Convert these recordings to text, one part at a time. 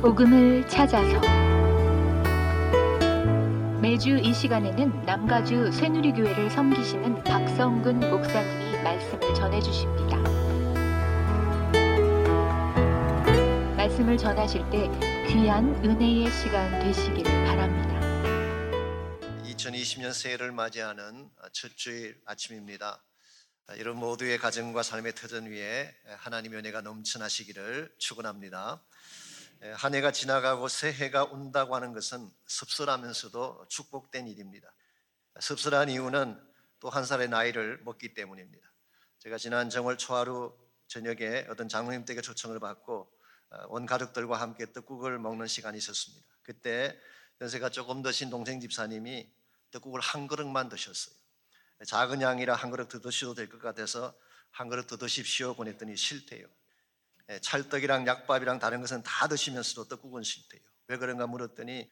복음을 찾아서 매주 이 시간에는 남가주 새누리교회를 섬기시는 박성근 목사님이 말씀을 전해 주십니다. 말씀을 전하실 때 귀한 은혜의 시간 되시기를 바랍니다. 2020년 새해를 맞이하는 첫 주일 아침입니다. 여러분 모두의 가정과 삶의 터전 위에 하나님의 은혜가 넘쳐나시기를 축원합니다. 한 해가 지나가고 새해가 온다고 하는 것은 씁쓸하면서도 축복된 일입니다. 씁쓸한 이유는 또 한 살의 나이를 먹기 때문입니다. 제가 지난 정월 초하루 저녁에 어떤 장로님 댁에 초청을 받고 온 가족들과 함께 떡국을 먹는 시간이 있었습니다. 그때 연세가 조금 드신 동생 집사님이 떡국을 한 그릇만 드셨어요. 작은 양이라 한 그릇 더 드셔도 될 것 같아서 한 그릇 더 드십시오 보냈더니 싫대요. 찰떡이랑 약밥이랑 다른 것은 다 드시면서도 떡국은 싫대요. 왜 그런가 물었더니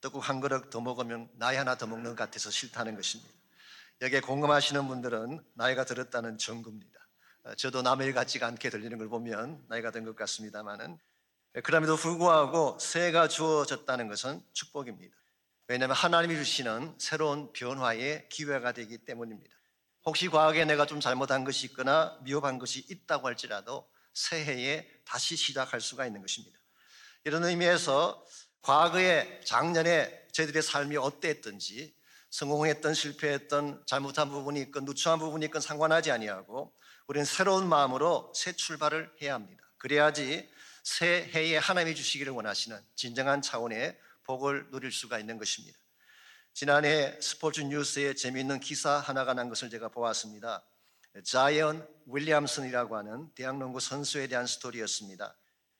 떡국 한 그릇 더 먹으면 나이 하나 더 먹는 것 같아서 싫다는 것입니다. 여기에 공감하시는 분들은 나이가 들었다는 증거입니다. 저도 남의 일 같지가 않게 들리는 걸 보면 나이가 든 것 같습니다만은 그럼에도 불구하고 새해가 주어졌다는 것은 축복입니다. 왜냐하면 하나님이 주시는 새로운 변화의 기회가 되기 때문입니다. 혹시 과거에 내가 좀 잘못한 것이 있거나 미흡한 것이 있다고 할지라도 새해에 다시 시작할 수가 있는 것입니다. 이런 의미에서 과거에 작년에 저희들의 삶이 어땠든지 성공했던 실패했던 잘못한 부분이 있건 누추한 부분이 있건 상관하지 아니하고 우리는 새로운 마음으로 새 출발을 해야 합니다. 그래야지 새해에 하나님이 주시기를 원하시는 진정한 차원의 복을 누릴 수가 있는 것입니다. 지난해 스포츠 뉴스에 재미있는 기사 하나가 난 것을 제가 보았습니다. 자이언 윌리엄슨이라고 하는 대학농구 선수에 대한 스토리였습니다.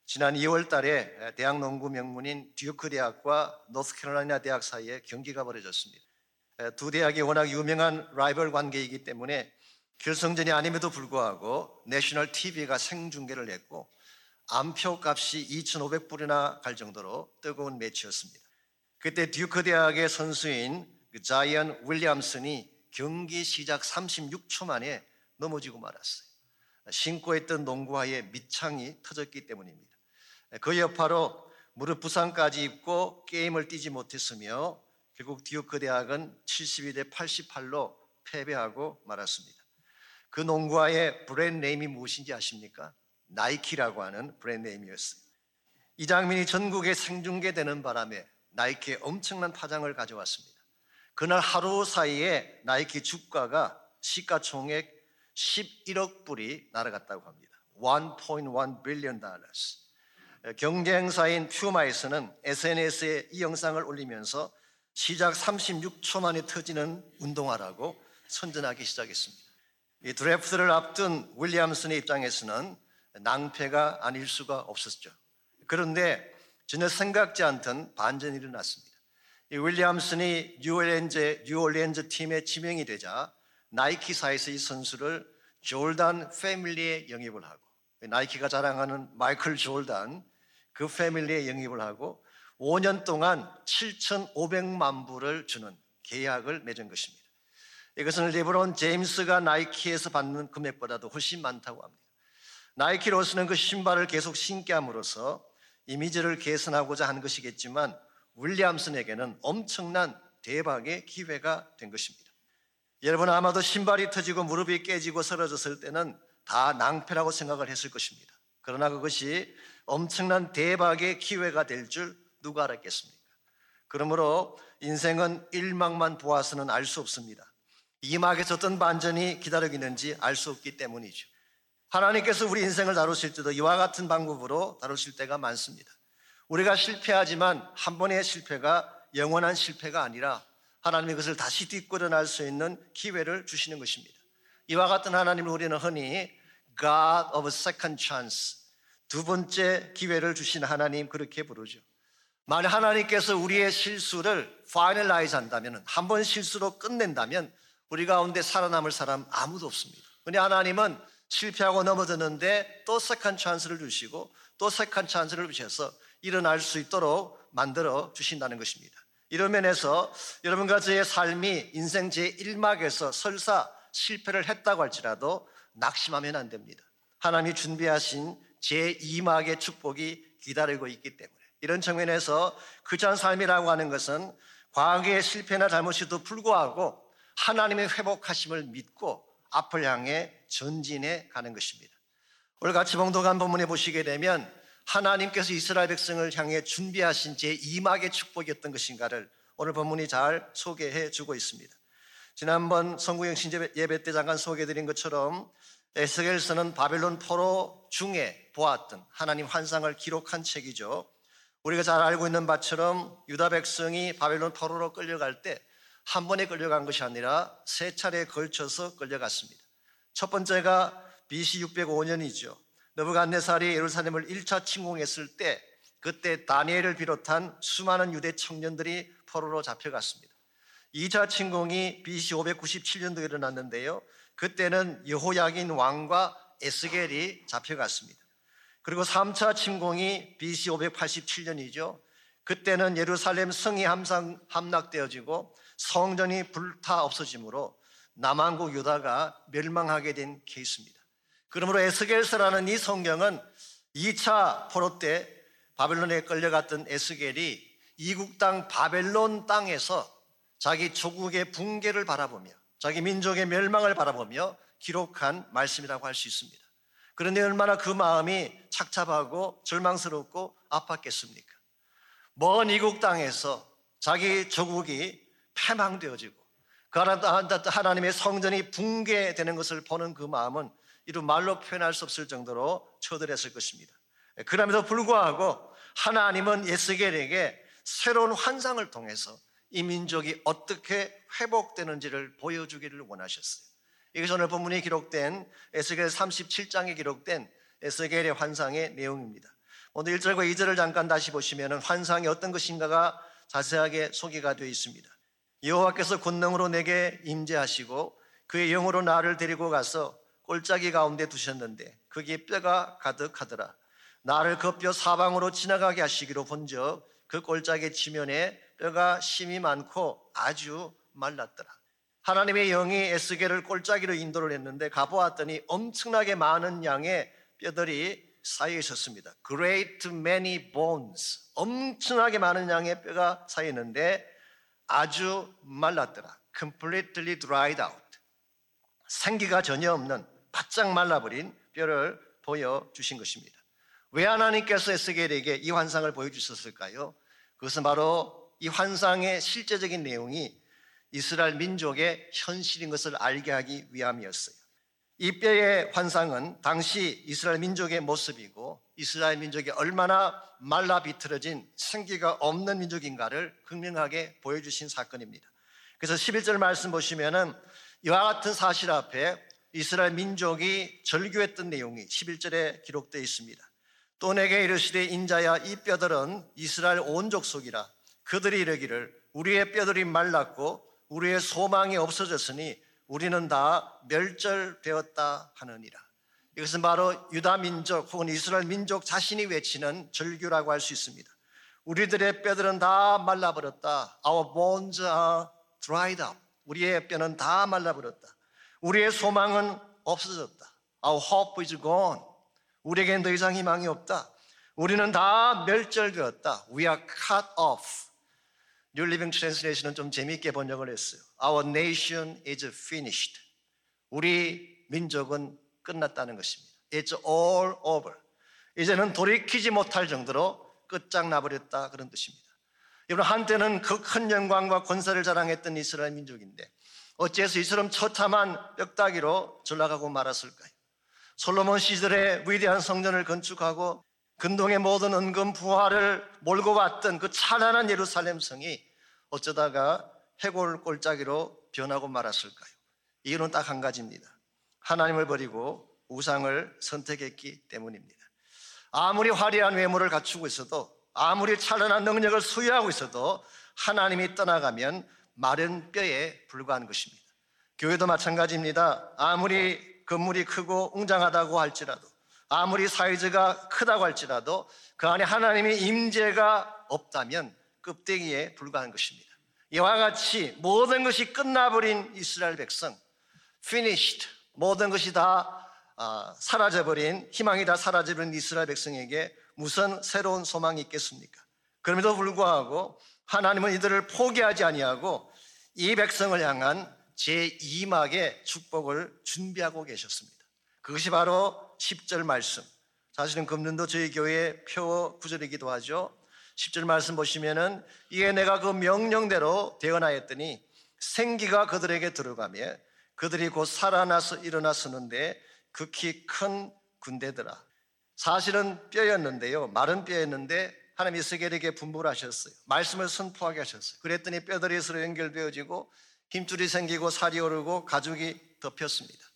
지난 2월 달에 대학농구 명문인 듀크 대학과 노스캐롤라이나 대학 사이에 경기가 벌어졌습니다. 두 대학이 워낙 유명한 라이벌 관계이기 때문에 결승전이 아님에도 불구하고 national TV가 생중계를 했고 암표 값이 2,500불이나 갈 정도로 뜨거운 매치였습니다. 그때 듀크 대학의 선수인 그 자이언 윌리엄슨이 경기 시작 36초 만에 넘어지고 말았어요. 신고 있던 농구화에 밑창이 터졌기 때문입니다. 그 여파로 무릎 부상까지 입고 게임을 뛰지 못했으며 결국 듀크 대학은 72대 88로 패배하고 말았습니다. 그 농구화의 brand name이 무엇인지 아십니까? 나이키라고 하는 brand name이었어요. 이 장면이 전국에 생중계되는 바람에 나이키에 엄청난 파장을 가져왔습니다. 그날 하루 사이에 나이키 주가가 시가총액 11억 불이 날아갔다고 합니다. 1.1 billion dollars. 경쟁사인 퓨마에서는 SNS에 이 영상을 올리면서 시작 36초 만에 터지는 운동화라고 선전하기 시작했습니다. 이 드래프트를 앞둔 윌리엄슨의 입장에서는 낭패가 아닐 수가 없었죠. 그런데 전혀 생각지 않던 반전이 일어났습니다. 이 윌리엄슨이 뉴올리언즈, 뉴올리언즈 팀에 지명이 되자 나이키사에서 이 선수를 조던 family에 영입을 하고 나이키가 자랑하는 마이클 조던 그 family에 영입을 하고 5년 동안 7,500만 불을 주는 계약을 맺은 것입니다. 이것은 르브론 제임스가 나이키에서 받는 금액보다도 훨씬 많다고 합니다. 나이키로서는 그 신발을 계속 신게 함으로써 이미지를 개선하고자 한 것이겠지만 윌리엄슨에게는 엄청난 대박의 기회가 된 것입니다. 여러분 아마도 신발이 터지고 무릎이 깨지고 쓰러졌을 때는 다 낭패라고 생각을 했을 것입니다. 그러나 그것이 엄청난 대박의 기회가 될 줄 누가 알았겠습니까? 그러므로 인생은 일막만 보아서는 알 수 없습니다. 이막에서 어떤 반전이 기다리고 있는지 알 수 없기 때문이죠. 하나님께서 우리 인생을 다루실 때도 이와 같은 방법으로 다루실 때가 많습니다. 우리가 실패하지만 한 번의 실패가 영원한 실패가 아니라 하나님이 그것을 다시 딛고 일어날 수 있는 기회를 주시는 것입니다. 이와 같은 하나님을 우리는 흔히 God of second chance 두 번째 기회를 주신 하나님 그렇게 부르죠. 만약 하나님께서 우리의 실수를 finalize 한다면 한 번 실수로 끝낸다면 우리 가운데 살아남을 사람 아무도 없습니다. 근데 하나님은 실패하고 넘어졌는데 또 second chance를 주시고 또 second chance를 주셔서 일어날 수 있도록 만들어 주신다는 것입니다. 이런 면에서 여러분과 저의 삶이 인생 제1막에서 설사 실패를 했다고 할지라도 낙심하면 안 됩니다. 하나님이 준비하신 제2막의 축복이 기다리고 있기 때문에 이런 측면에서 크리스천 삶이라고 하는 것은 과거의 실패나 잘못에도 불구하고 하나님의 회복하심을 믿고 앞을 향해 전진해 가는 것입니다. 오늘 같이 봉독한 본문에 보시게 되면 하나님께서 이스라엘 백성을 향해 준비하신 제 2막의 축복이었던 것인가를 오늘 본문이 잘 소개해 주고 있습니다. 지난번 성구영 신제 예배 때 잠깐 소개해 드린 것처럼 에스겔서는 바벨론 포로 중에 보았던 하나님 환상을 기록한 책이죠. 우리가 잘 알고 있는 바처럼 유다 백성이 바벨론 포로로 끌려갈 때 한 번에 끌려간 것이 아니라 세 차례에 걸쳐서 끌려갔습니다. 첫 번째가 BC 605년이죠. 느부갓네살이 예루살렘을 1차 침공했을 때 그때 다니엘을 비롯한 수많은 유대 청년들이 포로로 잡혀갔습니다. 2차 침공이 BC 597년도에 일어났는데요. 그때는 여호야긴 왕과 에스겔이 잡혀갔습니다. 그리고 3차 침공이 BC 587년이죠. 그때는 예루살렘 성이 함상 함락되어지고 성전이 불타 없어지므로 남한국 유다가 멸망하게 된 케이스입니다. 그러므로 에스겔서라는 이 성경은 2차 포로 때 바벨론에 끌려갔던 에스겔이 이국 땅 바벨론 땅에서 자기 조국의 붕괴를 바라보며 자기 민족의 멸망을 바라보며 기록한 말씀이라고 할 수 있습니다. 그런데 얼마나 그 마음이 착잡하고 절망스럽고 아팠겠습니까? 먼 이국 땅에서 자기 조국이 패망되어지고 그 하나님의 성전이 붕괴되는 것을 보는 그 마음은 이루 말로 표현할 수 없을 정도로 처들했을 것입니다. 그럼에도 불구하고 하나님은 예스겔에게 새로운 환상을 통해서 이 민족이 어떻게 회복되는지를 보여주기를 원하셨어요. 이것이 오늘 본문에 기록된 에스겔 37장에 기록된 에스겔의 환상의 내용입니다. 오늘 1절과 2절을 잠깐 다시 보시면 환상이 어떤 것인가가 자세하게 소개가 되어 있습니다. 여호와께서 권능으로 내게 임재하시고 그의 영으로 나를 데리고 가서 꼴짜기 가운데 두셨는데 거기에 뼈가 가득하더라. 나를 그 뼈 사방으로 지나가게 하시기로 본적 그 꼴짝의 지면에 뼈가 심이 많고 아주 말랐더라. 하나님의 영이 에스겔을 꼴짜기로 인도를 했는데 가보았더니 엄청나게 많은 양의 뼈들이 쌓여 있었습니다. Great many bones. 엄청나게 많은 양의 뼈가 쌓여 있는데 아주 말랐더라. Completely dried out. 생기가 전혀 없는 바짝 말라버린 뼈를 보여주신 것입니다. 왜 하나님께서 에스겔에게 이 환상을 보여주셨을까요? 그것은 바로 이 환상의 실제적인 내용이 이스라엘 민족의 현실인 것을 알게 하기 위함이었어요. 이 뼈의 환상은 당시 이스라엘 민족의 모습이고 이스라엘 민족이 얼마나 말라 비틀어진 생기가 없는 민족인가를 극명하게 보여주신 사건입니다. 그래서 11절 말씀 보시면은 이와 같은 사실 앞에 이스라엘 민족이 절규했던 내용이 11절에 기록되어 있습니다. 또 내게 이르시되 인자야 이 뼈들은 이스라엘 온 족속이라 그들이 이르기를 우리의 뼈들이 말랐고 우리의 소망이 없어졌으니 우리는 다 멸절되었다 하느니라. 이것은 바로 유다 민족 혹은 이스라엘 민족 자신이 외치는 절규라고 할 수 있습니다. 우리들의 뼈들은 다 말라버렸다. Our bones are dried up. 우리의 뼈는 다 말라버렸다. 우리의 소망은 없어졌다. Our hope is gone. 우리에겐 더 이상 희망이 없다. 우리는 다 멸절되었다. We are cut off. New Living Translation은 좀 재미있게 번역을 했어요. Our nation is finished. 우리 민족은 끝났다는 것입니다. It's all over. 이제는 돌이키지 못할 정도로 끝장나버렸다 그런 뜻입니다. 여러분 한때는 그 큰 영광과 권세를 자랑했던 이스라엘 민족인데 어째서 이처럼 처참한 뼈다귀로 전락하고 말았을까요? 솔로몬 시절에 위대한 성전을 건축하고 근동의 모든 은금 부활을 몰고 왔던 그 찬란한 예루살렘 성이 어쩌다가 해골 꼴짜기로 변하고 말았을까요? 이유는 딱 한 가지입니다. 하나님을 버리고 우상을 선택했기 때문입니다. 아무리 화려한 외모를 갖추고 있어도 아무리 찬란한 능력을 소유하고 있어도 하나님이 떠나가면 마른 뼈에 불과한 것입니다. 교회도 마찬가지입니다. 아무리 건물이 크고 웅장하다고 할지라도 아무리 사이즈가 크다고 할지라도 그 안에 하나님의 임재가 없다면 껍데기에 불과한 것입니다. 이와 같이 모든 것이 끝나버린 이스라엘 백성, finished, 모든 것이 다 아, 사라져버린 희망이 다 사라져버린 이스라엘 백성에게 무슨 새로운 소망이 있겠습니까? 그럼에도 불구하고 하나님은 이들을 포기하지 아니하고 이 백성을 향한 제2막의 축복을 준비하고 계셨습니다. 그것이 바로 10절 말씀. 사실은 금년도 저희 교회 표 구절이기도 하죠. 10절 말씀 보시면은 이에 내가 그 명령대로 대언하였더니 생기가 그들에게 들어가며 그들이 곧 살아나서 일어나 서는데 극히 큰 군대더라. 사실은 뼈였는데요. 마른 뼈였는데 하나님이 스겔에게 분부를 하셨어요. 말씀을 선포하게 하셨어요. 그랬더니 뼈들이 서로 연결되어지고 힘줄이 생기고 살이 오르고 가죽이 덮였습니다.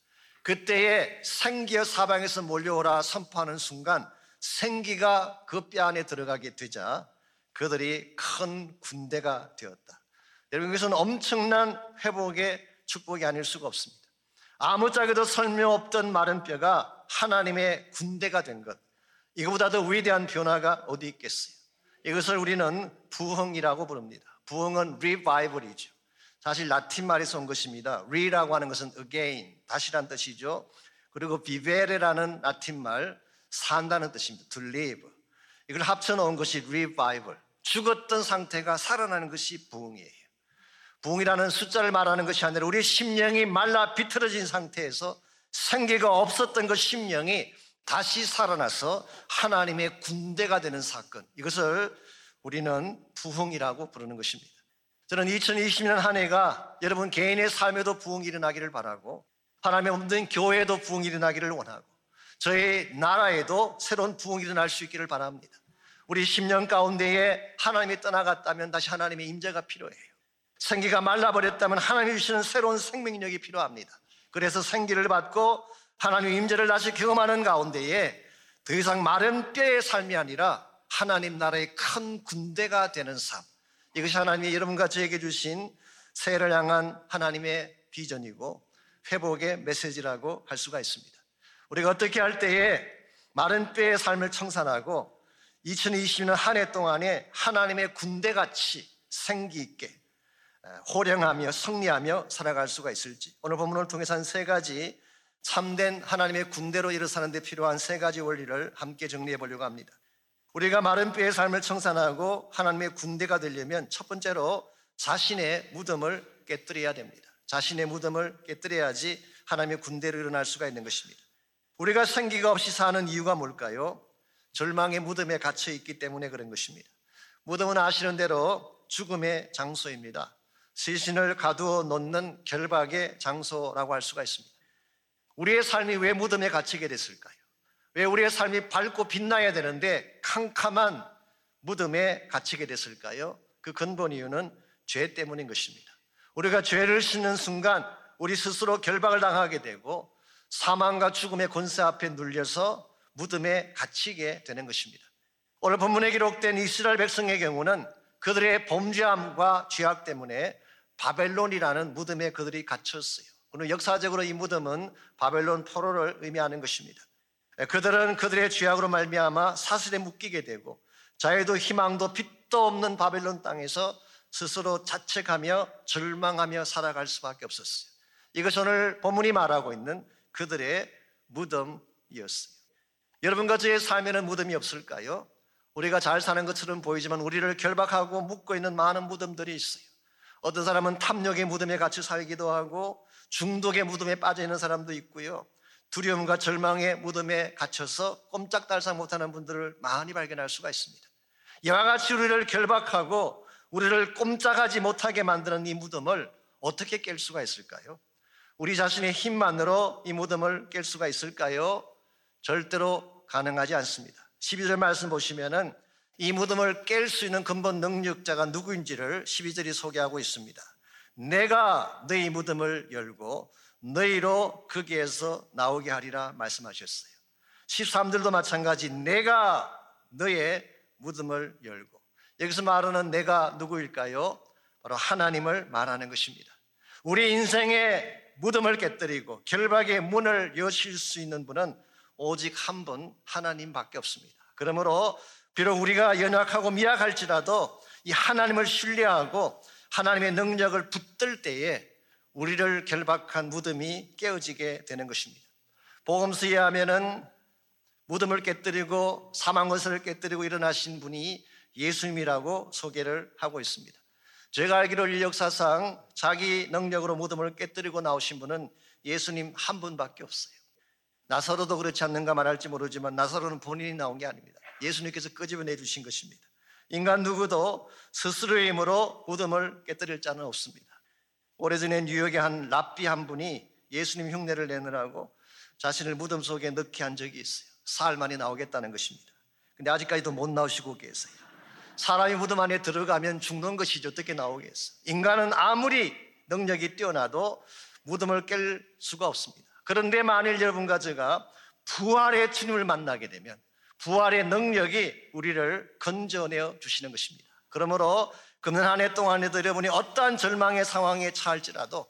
그때에 생기어 사방에서 몰려오라 선포하는 순간 생기가 그 뼈 안에 들어가게 되자 그들이 큰 군대가 되었다. 여러분 이것은 엄청난 회복의 축복이 아닐 수가 없습니다. 아무짝에도 설명 없던 마른 뼈가 하나님의 군대가 된 것. 이거보다 더 위대한 변화가 어디 있겠어요? 이것을 우리는 부흥이라고 부릅니다. 부흥은 revival이죠. 사실 라틴 말에서 온 것입니다. re라고 하는 것은 again, 다시란 뜻이죠. 그리고 vivere라는 라틴 말, 산다는 뜻입니다. to live. 이걸 합쳐 놓은 것이 revival. 죽었던 상태가 살아나는 것이 부흥이에요. 부흥이라는 숫자를 말하는 것이 아니라 우리 심령이 말라 비틀어진 상태에서 생기가 없었던 그 심령이 다시 살아나서 하나님의 군대가 되는 사건. 이것을 우리는 부흥이라고 부르는 것입니다. 저는 2020년 한 해가 여러분 개인의 삶에도 부흥이 일어나기를 바라고 하나님의 없는 교회에도 부흥이 일어나기를 원하고 저희 나라에도 새로운 부흥이 일어날 수 있기를 바랍니다. 우리 10년 가운데에 하나님이 떠나갔다면 다시 하나님의 임재가 필요해요. 생기가 말라버렸다면 하나님이 주시는 새로운 생명력이 필요합니다. 그래서 생기를 받고 하나님의 임재를 다시 경험하는 가운데에 더 이상 마른 뼈의 삶이 아니라 하나님 나라의 큰 군대가 되는 삶. 이것이 하나님이 여러분과 저에게 주신 새해를 향한 하나님의 비전이고 회복의 메시지라고 할 수가 있습니다. 우리가 어떻게 할 때에 마른 뼈의 삶을 청산하고 2020년 한 해 동안에 하나님의 군대같이 생기 있게 호령하며 승리하며 살아갈 수가 있을지 오늘 본문을 통해서 한 세 가지 참된 하나님의 군대로 일어서는 데 필요한 세 가지 원리를 함께 정리해 보려고 합니다. 우리가 마른 뼈의 삶을 청산하고 하나님의 군대가 되려면 첫 번째로 자신의 무덤을 깨뜨려야 됩니다. 자신의 무덤을 깨뜨려야지 하나님의 군대로 일어날 수가 있는 것입니다. 우리가 생기가 없이 사는 이유가 뭘까요? 절망의 무덤에 갇혀 있기 때문에 그런 것입니다. 무덤은 아시는 대로 죽음의 장소입니다. 시신을 가두어 놓는 결박의 장소라고 할 수가 있습니다. 우리의 삶이 왜 무덤에 갇히게 됐을까요? 왜 우리의 삶이 밝고 빛나야 되는데 캄캄한 무덤에 갇히게 됐을까요? 그 근본 이유는 죄 때문인 것입니다. 우리가 죄를 씻는 순간 우리 스스로 결박을 당하게 되고 사망과 죽음의 권세 앞에 눌려서 무덤에 갇히게 되는 것입니다. 오늘 본문에 기록된 이스라엘 백성의 경우는 그들의 범죄함과 죄악 때문에 바벨론이라는 무덤에 그들이 갇혔어요. 그리고 역사적으로 이 무덤은 바벨론 포로를 의미하는 것입니다. 그들은 그들의 죄악으로 말미암아 사슬에 묶이게 되고 자유도 희망도 빛도 없는 바벨론 땅에서 스스로 자책하며 절망하며 살아갈 수밖에 없었어요. 이것이 오늘 본문이 말하고 있는 그들의 무덤이었어요. 여러분과 저의 삶에는 무덤이 없을까요? 우리가 잘 사는 것처럼 보이지만 우리를 결박하고 묶고 있는 많은 무덤들이 있어요. 어떤 사람은 탐욕의 무덤에 갇혀 살기도 하고 중독의 무덤에 빠져 있는 사람도 있고요. 두려움과 절망의 무덤에 갇혀서 꼼짝달싹 못하는 분들을 많이 발견할 수가 있습니다. 이와 같이 우리를 결박하고 우리를 꼼짝하지 못하게 만드는 이 무덤을 어떻게 깰 수가 있을까요? 우리 자신의 힘만으로 이 무덤을 깰 수가 있을까요? 절대로 가능하지 않습니다. 12절 말씀 보시면은 이 무덤을 깰 수 있는 근본 능력자가 누구인지를 12절이 소개하고 있습니다. 내가 너희 무덤을 열고 너희로 거기에서 나오게 하리라 말씀하셨어요. 13절도 마찬가지 내가 너의 무덤을 열고 여기서 말하는 내가 누구일까요? 바로 하나님을 말하는 것입니다. 우리 인생의 무덤을 깨뜨리고 결박의 문을 여실 수 있는 분은 오직 한 분 하나님밖에 없습니다. 그러므로 비록 우리가 연약하고 미약할지라도 이 하나님을 신뢰하고 하나님의 능력을 붙들 때에 우리를 결박한 무덤이 깨어지게 되는 것입니다. 복음서에 하면은 무덤을 깨뜨리고 사망 것을 깨뜨리고 일어나신 분이 예수님이라고 소개를 하고 있습니다. 제가 알기로 역사상 자기 능력으로 무덤을 깨뜨리고 나오신 분은 예수님 한 분밖에 없어요. 나사로도 그렇지 않는가 말할지 모르지만 나사로는 본인이 나온 게 아닙니다. 예수님께서 끄집어내 주신 것입니다. 인간 누구도 스스로의 힘으로 무덤을 깨뜨릴 자는 없습니다. 오래전에 뉴욕의 한 랍비 한 분이 예수님 흉내를 내느라고 자신을 무덤 속에 넣게 한 적이 있어요. 사흘 만에 나오겠다는 것입니다. 근데 아직까지도 못 나오시고 계세요. 사람이 무덤 안에 들어가면 죽는 것이지 어떻게 나오겠어. 인간은 아무리 능력이 뛰어나도 무덤을 깰 수가 없습니다. 그런데 만일 여러분과 제가 부활의 주님을 만나게 되면 부활의 능력이 우리를 건져내어 주시는 것입니다. 그러므로 금년 한해 동안에도 여러분이 어떠한 절망의 상황에 처할지라도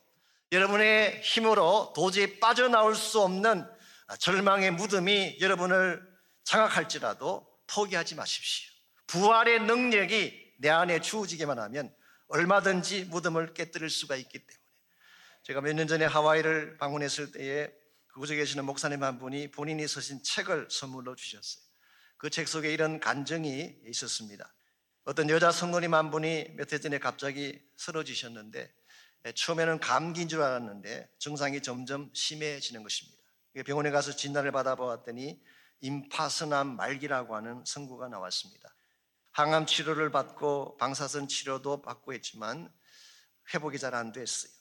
여러분의 힘으로 도저히 빠져나올 수 없는 절망의 무덤이 여러분을 장악할지라도 포기하지 마십시오. 부활의 능력이 내 안에 주어지기만 하면 얼마든지 무덤을 깨뜨릴 수가 있기 때문에 제가 몇 년 전에 하와이를 방문했을 때에 그곳에 계시는 목사님 한 분이 본인이 쓰신 책을 선물로 주셨어요. 그 책 속에 이런 간증이 있었습니다. 어떤 여자 성도님 한 분이 몇 해 전에 갑자기 쓰러지셨는데 처음에는 감기인 줄 알았는데 증상이 점점 심해지는 것입니다. 병원에 가서 진단을 받아보았더니 임파선암 말기라고 하는 선고가 나왔습니다. 항암 치료를 받고 방사선 치료도 받고 했지만 회복이 잘 안 됐어요.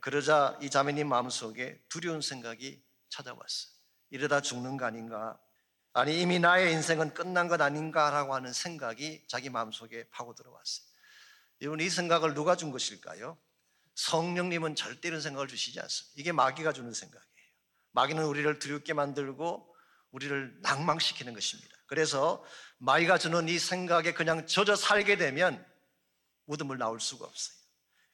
그러자 이 자매님 마음속에 두려운 생각이 찾아왔어요. 이러다 죽는 거 아닌가? 아니 이미 나의 인생은 끝난 것 아닌가라고 하는 생각이 자기 마음속에 파고 들어왔어요. 여러분 이 생각을 누가 준 것일까요? 성령님은 절대 이런 생각을 주시지 않습니다. 이게 마귀가 주는 생각이에요. 마귀는 우리를 두렵게 만들고 우리를 낭망시키는 것입니다. 그래서 마귀가 주는 이 생각에 그냥 젖어 살게 되면 무덤을 나올 수가 없어요.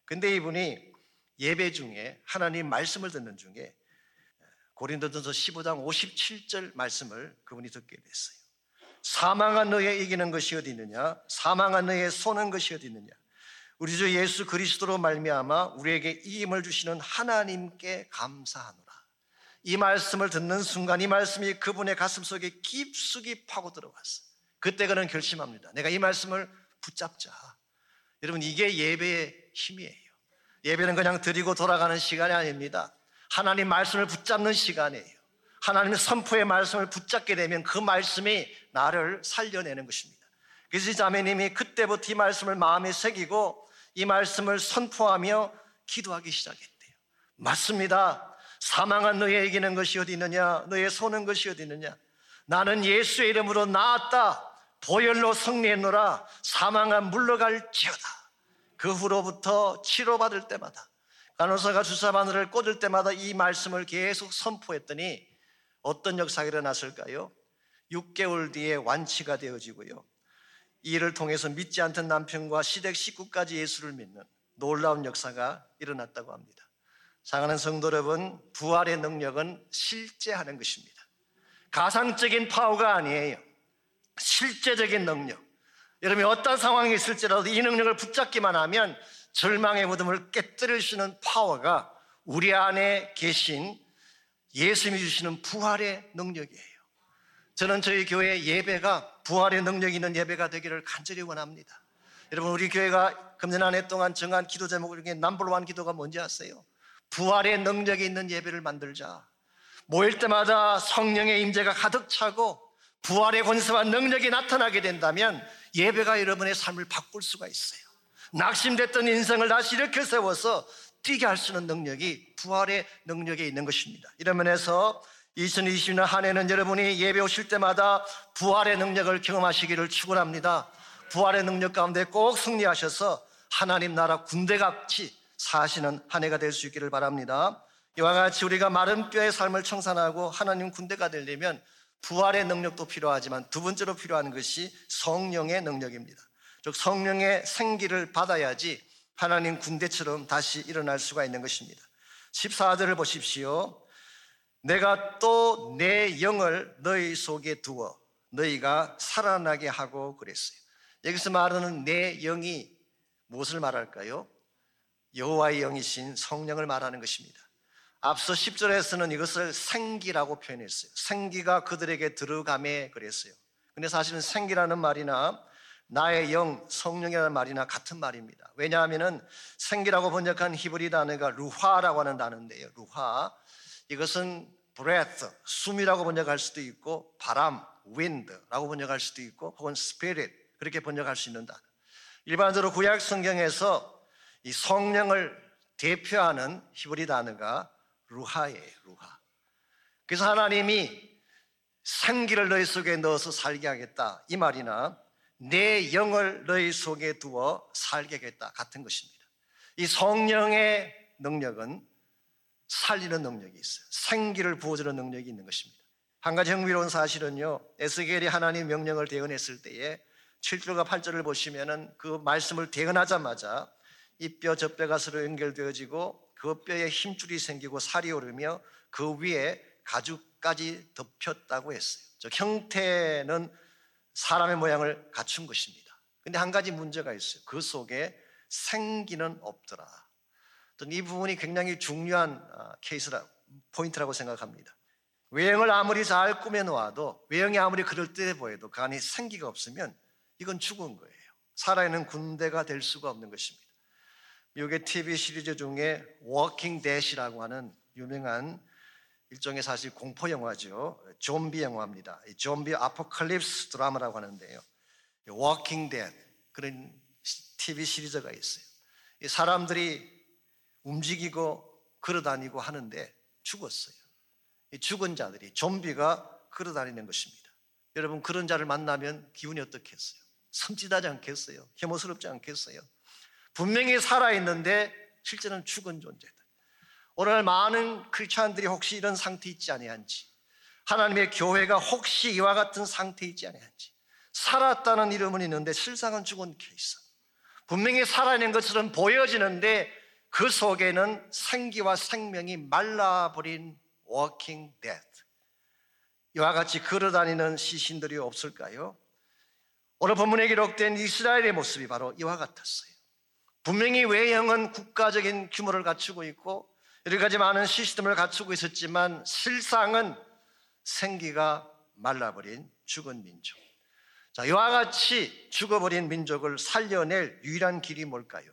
근데 이분이 예배 중에 하나님 말씀을 듣는 중에 고린도전서 15장 57절 말씀을 그분이 듣게 됐어요. 사망한 너에 이기는 것이 어디 있느냐? 사망한 너에 쏘는 것이 어디 있느냐? 우리 주 예수 그리스도로 말미암아 우리에게 이 힘을 주시는 하나님께 감사하노라. 이 말씀을 듣는 순간 이 말씀이 그분의 가슴 속에 깊숙이 파고 들어갔어. 그때 그는 결심합니다. 내가 이 말씀을 붙잡자. 여러분 이게 예배의 힘이에요. 예배는 그냥 드리고 돌아가는 시간이 아닙니다. 하나님 말씀을 붙잡는 시간이에요. 하나님의 선포의 말씀을 붙잡게 되면 그 말씀이 나를 살려내는 것입니다. 그래서 자매님이 그때부터 이 말씀을 마음에 새기고 이 말씀을 선포하며 기도하기 시작했대요. 맞습니다. 사망한 너의 이기는 것이 어디 있느냐? 너의 쏘는 것이 어디 있느냐? 나는 예수의 이름으로 나았다. 보혈로 승리했노라. 사망한 물러갈지어다. 그 후로부터 치료받을 때마다 간호사가 주사 바늘을 꽂을 때마다 이 말씀을 계속 선포했더니 어떤 역사가 일어났을까요? 6개월 뒤에 완치가 되어지고요. 이를 통해서 믿지 않던 남편과 시댁 식구까지 예수를 믿는 놀라운 역사가 일어났다고 합니다. 사랑하는 성도 여러분, 부활의 능력은 실제하는 것입니다. 가상적인 파워가 아니에요. 실제적인 능력. 여러분이 어떤 상황이 있을지라도 이 능력을 붙잡기만 하면 절망의 무덤을 있는 파워가 우리 안에 계신 예수님이 주시는 부활의 능력이에요. 저는 저희 교회 예배가 부활의 능력 있는 예배가 되기를 간절히 원합니다. 여러분 우리 교회가 금년 한 해 동안 정한 기도 제목 중에 넘버원 기도가 뭔지 아세요? 부활의 능력이 있는 예배를 만들자. 모일 때마다 성령의 임재가 가득 차고 부활의 권세와 능력이 나타나게 된다면 예배가 여러분의 삶을 바꿀 수가 있어요. 낙심됐던 인생을 다시 일으켜 세워서 뛰게 할 수 있는 능력이 부활의 능력에 있는 것입니다. 이런 면에서 2020년 한 해는 여러분이 예배 오실 때마다 부활의 능력을 경험하시기를 축원합니다. 부활의 능력 가운데 꼭 승리하셔서 하나님 나라 군대같이 사시는 한 해가 될 수 있기를 바랍니다. 이와 같이 우리가 마른 뼈의 삶을 청산하고 하나님 군대가 되려면 부활의 능력도 필요하지만 두 번째로 필요한 것이 성령의 능력입니다. 즉 성령의 생기를 받아야지 하나님 군대처럼 다시 일어날 수가 있는 것입니다. 14절을 보십시오. 내가 또 내 영을 너희 속에 두어 너희가 살아나게 하고 그랬어요. 여기서 말하는 내 영이 무엇을 말할까요? 여호와의 영이신 성령을 말하는 것입니다. 앞서 10절에서는 이것을 생기라고 표현했어요. 생기가 그들에게 들어감에 그랬어요. 근데 사실은 생기라는 말이나 나의 영, 성령이라는 말이나 같은 말입니다. 왜냐하면은 생기라고 번역한 히브리 단어가 루화라고 하는 단어인데요. 루화. 이것은 breath, 숨이라고 번역할 수도 있고 바람, wind라고 번역할 수도 있고 혹은 spirit 그렇게 번역할 수 있는 단어. 일반적으로 구약 성경에서 이 성령을 대표하는 히브리 단어가 루하예요, 루하. 그래서 하나님이 생기를 너희 속에 넣어서 살게 하겠다. 이 말이나 내 영을 너희 속에 두어 살게 하겠다. 같은 것입니다. 이 성령의 능력은 살리는 능력이 있어요. 생기를 부어주는 능력이 있는 것입니다. 한 가지 흥미로운 사실은요, 에스겔이 하나님 명령을 대언했을 때에 7절과 8절을 보시면은 그 말씀을 대언하자마자 이 뼈 저 뼈가 서로 연결되어지고 그 뼈에 힘줄이 생기고 살이 오르며 그 위에 가죽까지 덮였다고 했어요. 저 형태는 사람의 모양을 갖춘 것입니다. 근데 한 가지 문제가 있어요. 그 속에 생기는 없더라. 이 부분이 굉장히 중요한 아, 케이스라 포인트라고 생각합니다. 외형을 아무리 잘 꾸며 놓아도 외형이 아무리 그럴듯해 보여도 그 안에 생기가 없으면 이건 죽은 거예요. 살아있는 군대가 될 수가 없는 것입니다. 미국의 TV 시리즈 중에 Walking Dead라고 하는 유명한 일종의 사실 공포 영화죠. 좀비 영화입니다. 이 좀비 apocalypse 드라마라고 하는데요. Walking Dead 그런 TV 시리즈가 있어요. 이 사람들이 움직이고 걸어다니고 하는데 죽었어요. 이 죽은 자들이 좀비가 걸어다니는 것입니다. 여러분 그런 자를 만나면 기분이 어떻겠어요? 섬찟하지 않겠어요? 혐오스럽지 않겠어요? 분명히 살아있는데 실제는 죽은 존재다. 오늘 많은 크리스찬들이 혹시 이런 상태에 있지 아니한지 하나님의 교회가 혹시 이와 같은 상태에 있지 아니한지 살았다는 이름은 있는데 실상은 죽은 케이스 분명히 살아있는 것처럼 보여지는데 그 속에는 생기와 생명이 말라버린 walking dead 이와 같이 걸어다니는 시신들이 없을까요? 오늘 본문에 기록된 이스라엘의 모습이 바로 이와 같았어요. 분명히 외형은 국가적인 규모를 갖추고 있고 여러 가지 많은 시스템을 갖추고 있었지만 실상은 생기가 말라버린 죽은 민족. 자, 이와 같이 죽어버린 민족을 살려낼 유일한 길이 뭘까요?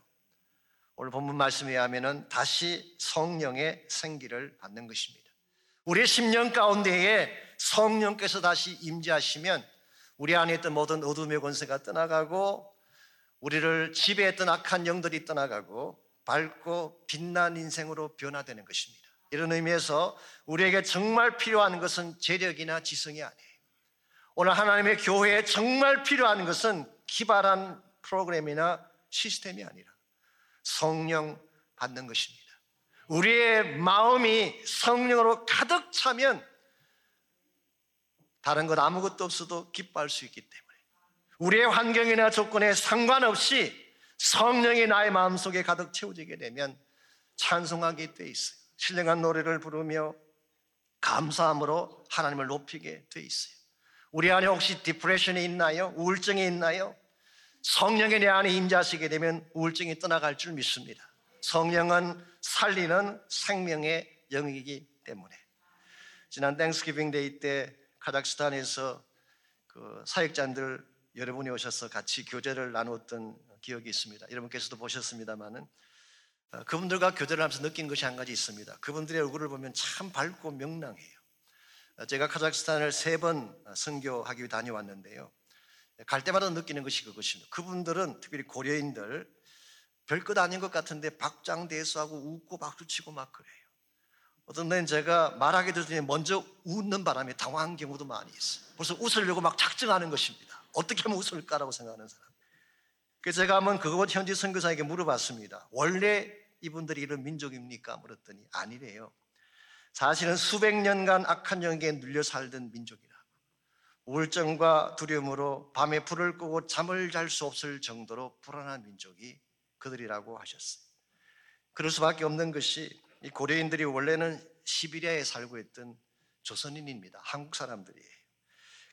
오늘 본문 말씀에 의하면 다시 성령의 생기를 받는 것입니다. 우리의 10년 가운데에 성령께서 다시 임재하시면 우리 안에 있던 모든 어둠의 권세가 떠나가고 우리를 지배했던 악한 영들이 떠나가고 밝고 빛난 인생으로 변화되는 것입니다. 이런 의미에서 우리에게 정말 필요한 것은 재력이나 지성이 아니에요. 오늘 하나님의 교회에 정말 필요한 것은 기발한 프로그램이나 시스템이 아니라 성령 받는 것입니다. 우리의 마음이 성령으로 가득 차면 다른 것 아무것도 없어도 기뻐할 수 있기 때문에 우리의 환경이나 조건에 상관없이 성령이 나의 마음속에 가득 채워지게 되면 찬송하게 돼 있어요. 신령한 노래를 부르며 감사함으로 하나님을 높이게 돼 있어요. 우리 안에 혹시 depression이 있나요? 우울증이 있나요? 성령이 내 안에 임재하시게 되면 우울증이 떠나갈 줄 믿습니다. 성령은 살리는 생명의 영이기 때문에. 지난 Thanksgiving Day 때 카자흐스탄에서 그 사역자들 여러분이 오셔서 같이 교제를 나누었던 기억이 있습니다. 여러분께서도 보셨습니다만은 어, 그분들과 교제를 하면서 느낀 것이 한 가지 있습니다. 그분들의 얼굴을 보면 참 밝고 명랑해요. 어, 제가 카자흐스탄을 세 번 선교하기 위해 다녀왔는데요. 갈 때마다 느끼는 것이 그것입니다. 그분들은 특별히 고려인들 별것 아닌 것 같은데 박장대소하고 웃고 박수치고 막 그래요. 어떤 때는 제가 말하게 되더니 먼저 웃는 바람에 당황한 경우도 많이 있어요. 벌써 웃으려고 막 작정하는 것입니다. 어떻게 하면 웃을까라고 생각하는 사람. 그래서 제가 한번 그곳 현지 선교사에게 물어봤습니다. 원래 이분들이 이런 민족입니까? 물었더니 아니래요. 사실은 수백 년간 악한 영에 눌려 살던 민족이라고. 우울증과 두려움으로 밤에 불을 끄고 잠을 잘 수 없을 정도로 불안한 민족이 그들이라고 하셨어요. 그럴 수밖에 없는 것이 이 고려인들이 원래는 시비리아에 살고 있던 조선인입니다. 한국 사람들이에요.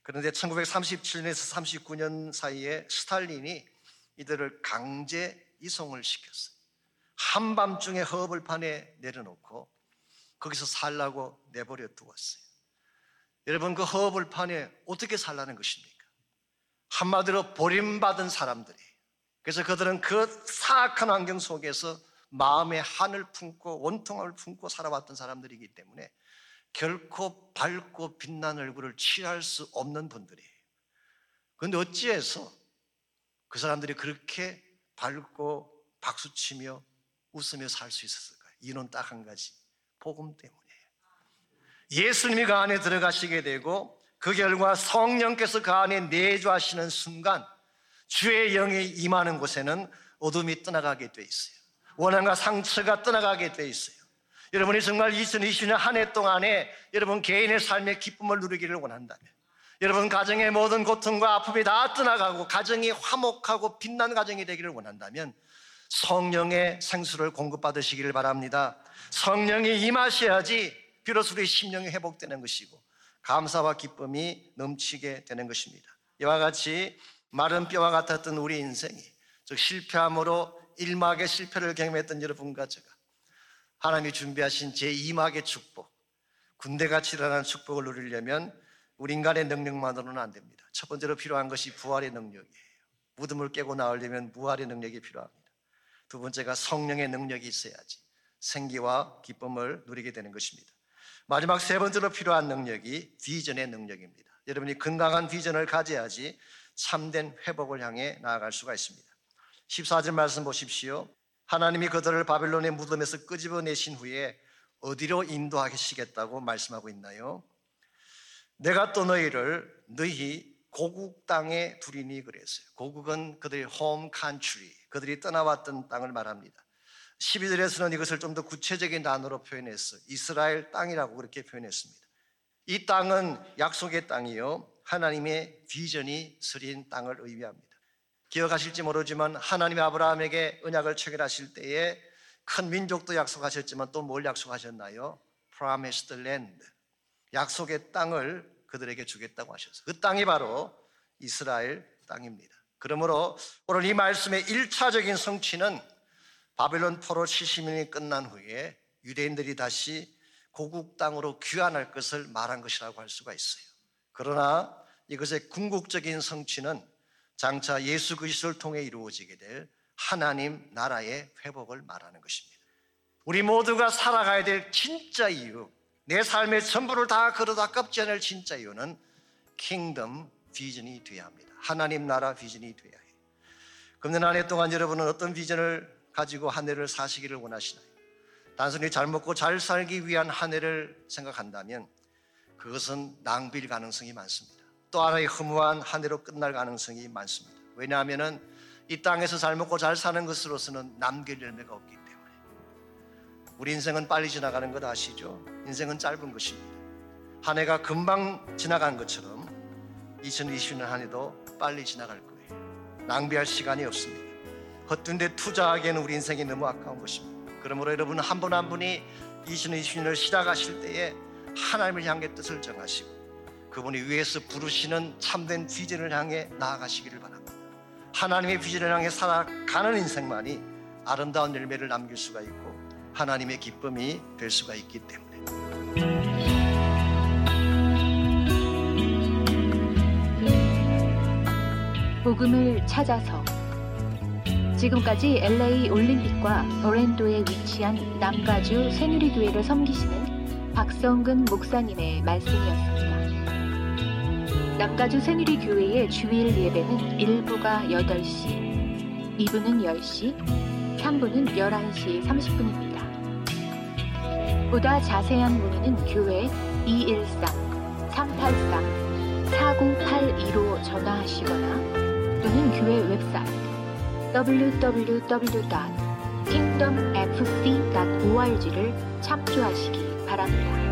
그런데 1937년에서 39년 사이에 스탈린이 이들을 강제 이송을 시켰어요. 한밤중에 허벌판에 내려놓고 거기서 살라고 내버려 두었어요. 여러분 그 허벌판에 어떻게 살라는 것입니까? 한마디로 버림받은 사람들이. 그래서 그들은 그 사악한 환경 속에서 마음의 한을 품고 원통함을 품고 살아왔던 사람들이기 때문에 결코 밝고 빛난 얼굴을 취할 수 없는 분들이에요. 그런데 어찌해서 그 사람들이 그렇게 밝고 박수치며 웃으며 살 수 있었을까요? 이유는 딱 한 가지. 복음 때문이에요. 예수님이 그 안에 들어가시게 되고 그 결과 성령께서 그 안에 내주하시는 순간 주의 영이 임하는 곳에는 어둠이 떠나가게 돼 있어요. 원한과 상처가 떠나가게 돼 있어요. 여러분이 정말 2020년 한 해 동안에 여러분 개인의 삶의 기쁨을 누리기를 원한다면 여러분 가정의 모든 고통과 아픔이 다 떠나가고 가정이 화목하고 빛난 가정이 되기를 원한다면 성령의 생수를 공급받으시기를 바랍니다. 성령이 임하셔야지 비로소 우리 심령이 회복되는 것이고 감사와 기쁨이 넘치게 되는 것입니다. 이와 같이 마른 뼈와 같았던 우리 인생이 즉 실패함으로 일막의 실패를 경험했던 여러분과 제가 하나님이 준비하신 제2막의 축복 군대같이 일어나는 축복을 누리려면 우리 인간의 능력만으로는 안 됩니다. 첫 번째로 필요한 것이 부활의 능력이에요. 무덤을 깨고 나오려면 부활의 능력이 필요합니다. 두 번째가 성령의 능력이 있어야지 생기와 기쁨을 누리게 되는 것입니다. 마지막 세 번째로 필요한 능력이 비전의 능력입니다. 여러분이 건강한 비전을 가져야지 참된 회복을 향해 나아갈 수가 있습니다. 14절 말씀 보십시오. 하나님이 그들을 바벨론의 무덤에서 끄집어내신 후에 어디로 인도하시겠다고 말씀하고 있나요? 내가 또 너희를 너희 고국 땅에 두리니 그랬어요. 고국은 그들의 홈 칸츄리, 그들이 떠나왔던 땅을 말합니다. 12절에서는 이것을 좀 더 구체적인 단어로 표현했어. 이스라엘 땅이라고 그렇게 표현했습니다. 이 땅은 약속의 땅이요. 하나님의 비전이 서린 땅을 의미합니다. 기억하실지 모르지만 하나님이 아브라함에게 언약을 체결하실 때에 큰 민족도 약속하셨지만 또 뭘 약속하셨나요? Promised land. 약속의 땅을 그들에게 주겠다고 하셨어요. 그 땅이 바로 이스라엘 땅입니다. 그러므로 오늘 이 말씀의 1차적인 성취는 바벨론 포로 70년이 끝난 후에 유대인들이 다시 고국 땅으로 귀환할 것을 말한 것이라고 할 수가 있어요. 그러나 이것의 궁극적인 성취는 장차 예수 그리스도를 통해 이루어지게 될 하나님 나라의 회복을 말하는 것입니다. 우리 모두가 살아가야 될 진짜 이유, 내 삶의 전부를 다 걸어다 깝지 않을 진짜 이유는 킹덤 비전이 돼야 합니다. 하나님 나라 비전이 돼야 해요. 금년 한 해 동안 여러분은 어떤 비전을 가지고 한 해를 사시기를 원하시나요? 단순히 잘 먹고 잘 살기 위한 한 해를 생각한다면 그것은 낭비일 가능성이 많습니다. 또 하나의 허무한 한 해로 끝날 가능성이 많습니다. 왜냐하면 이 땅에서 잘 먹고 잘 사는 것으로서는 남길 열매가 없기 우리 인생은 빨리 지나가는 것 아시죠? 인생은 짧은 것입니다. 한 해가 금방 지나간 것처럼 2020년 한 해도 빨리 지나갈 거예요. 낭비할 시간이 없습니다. 헛된 데 투자하기에는 우리 인생이 너무 아까운 것입니다. 그러므로 여러분 한 분 한 분이 2020년을 시작하실 때에 하나님을 향해 뜻을 정하시고 그분이 위에서 부르시는 참된 비전을 향해 나아가시기를 바랍니다. 하나님의 비전을 향해 살아가는 인생만이 아름다운 열매를 남길 수가 있고 하나님의 기쁨이 될 수가 있기 때문에 복음을 찾아서 지금까지 LA 올림픽과 오랜도에 위치한 남가주 새누리교회를 섬기시는 박성근 목사님의 말씀이었습니다. 남가주 새누리교회의 주일 예배는 1부가 8시, 2부는 10시, 3부는 11시 30분입니다. 보다 자세한 문의는 교회 213-383-4982로 전화하시거나 또는 교회 웹사이트 www.kingdomfc.org를 참조하시기 바랍니다.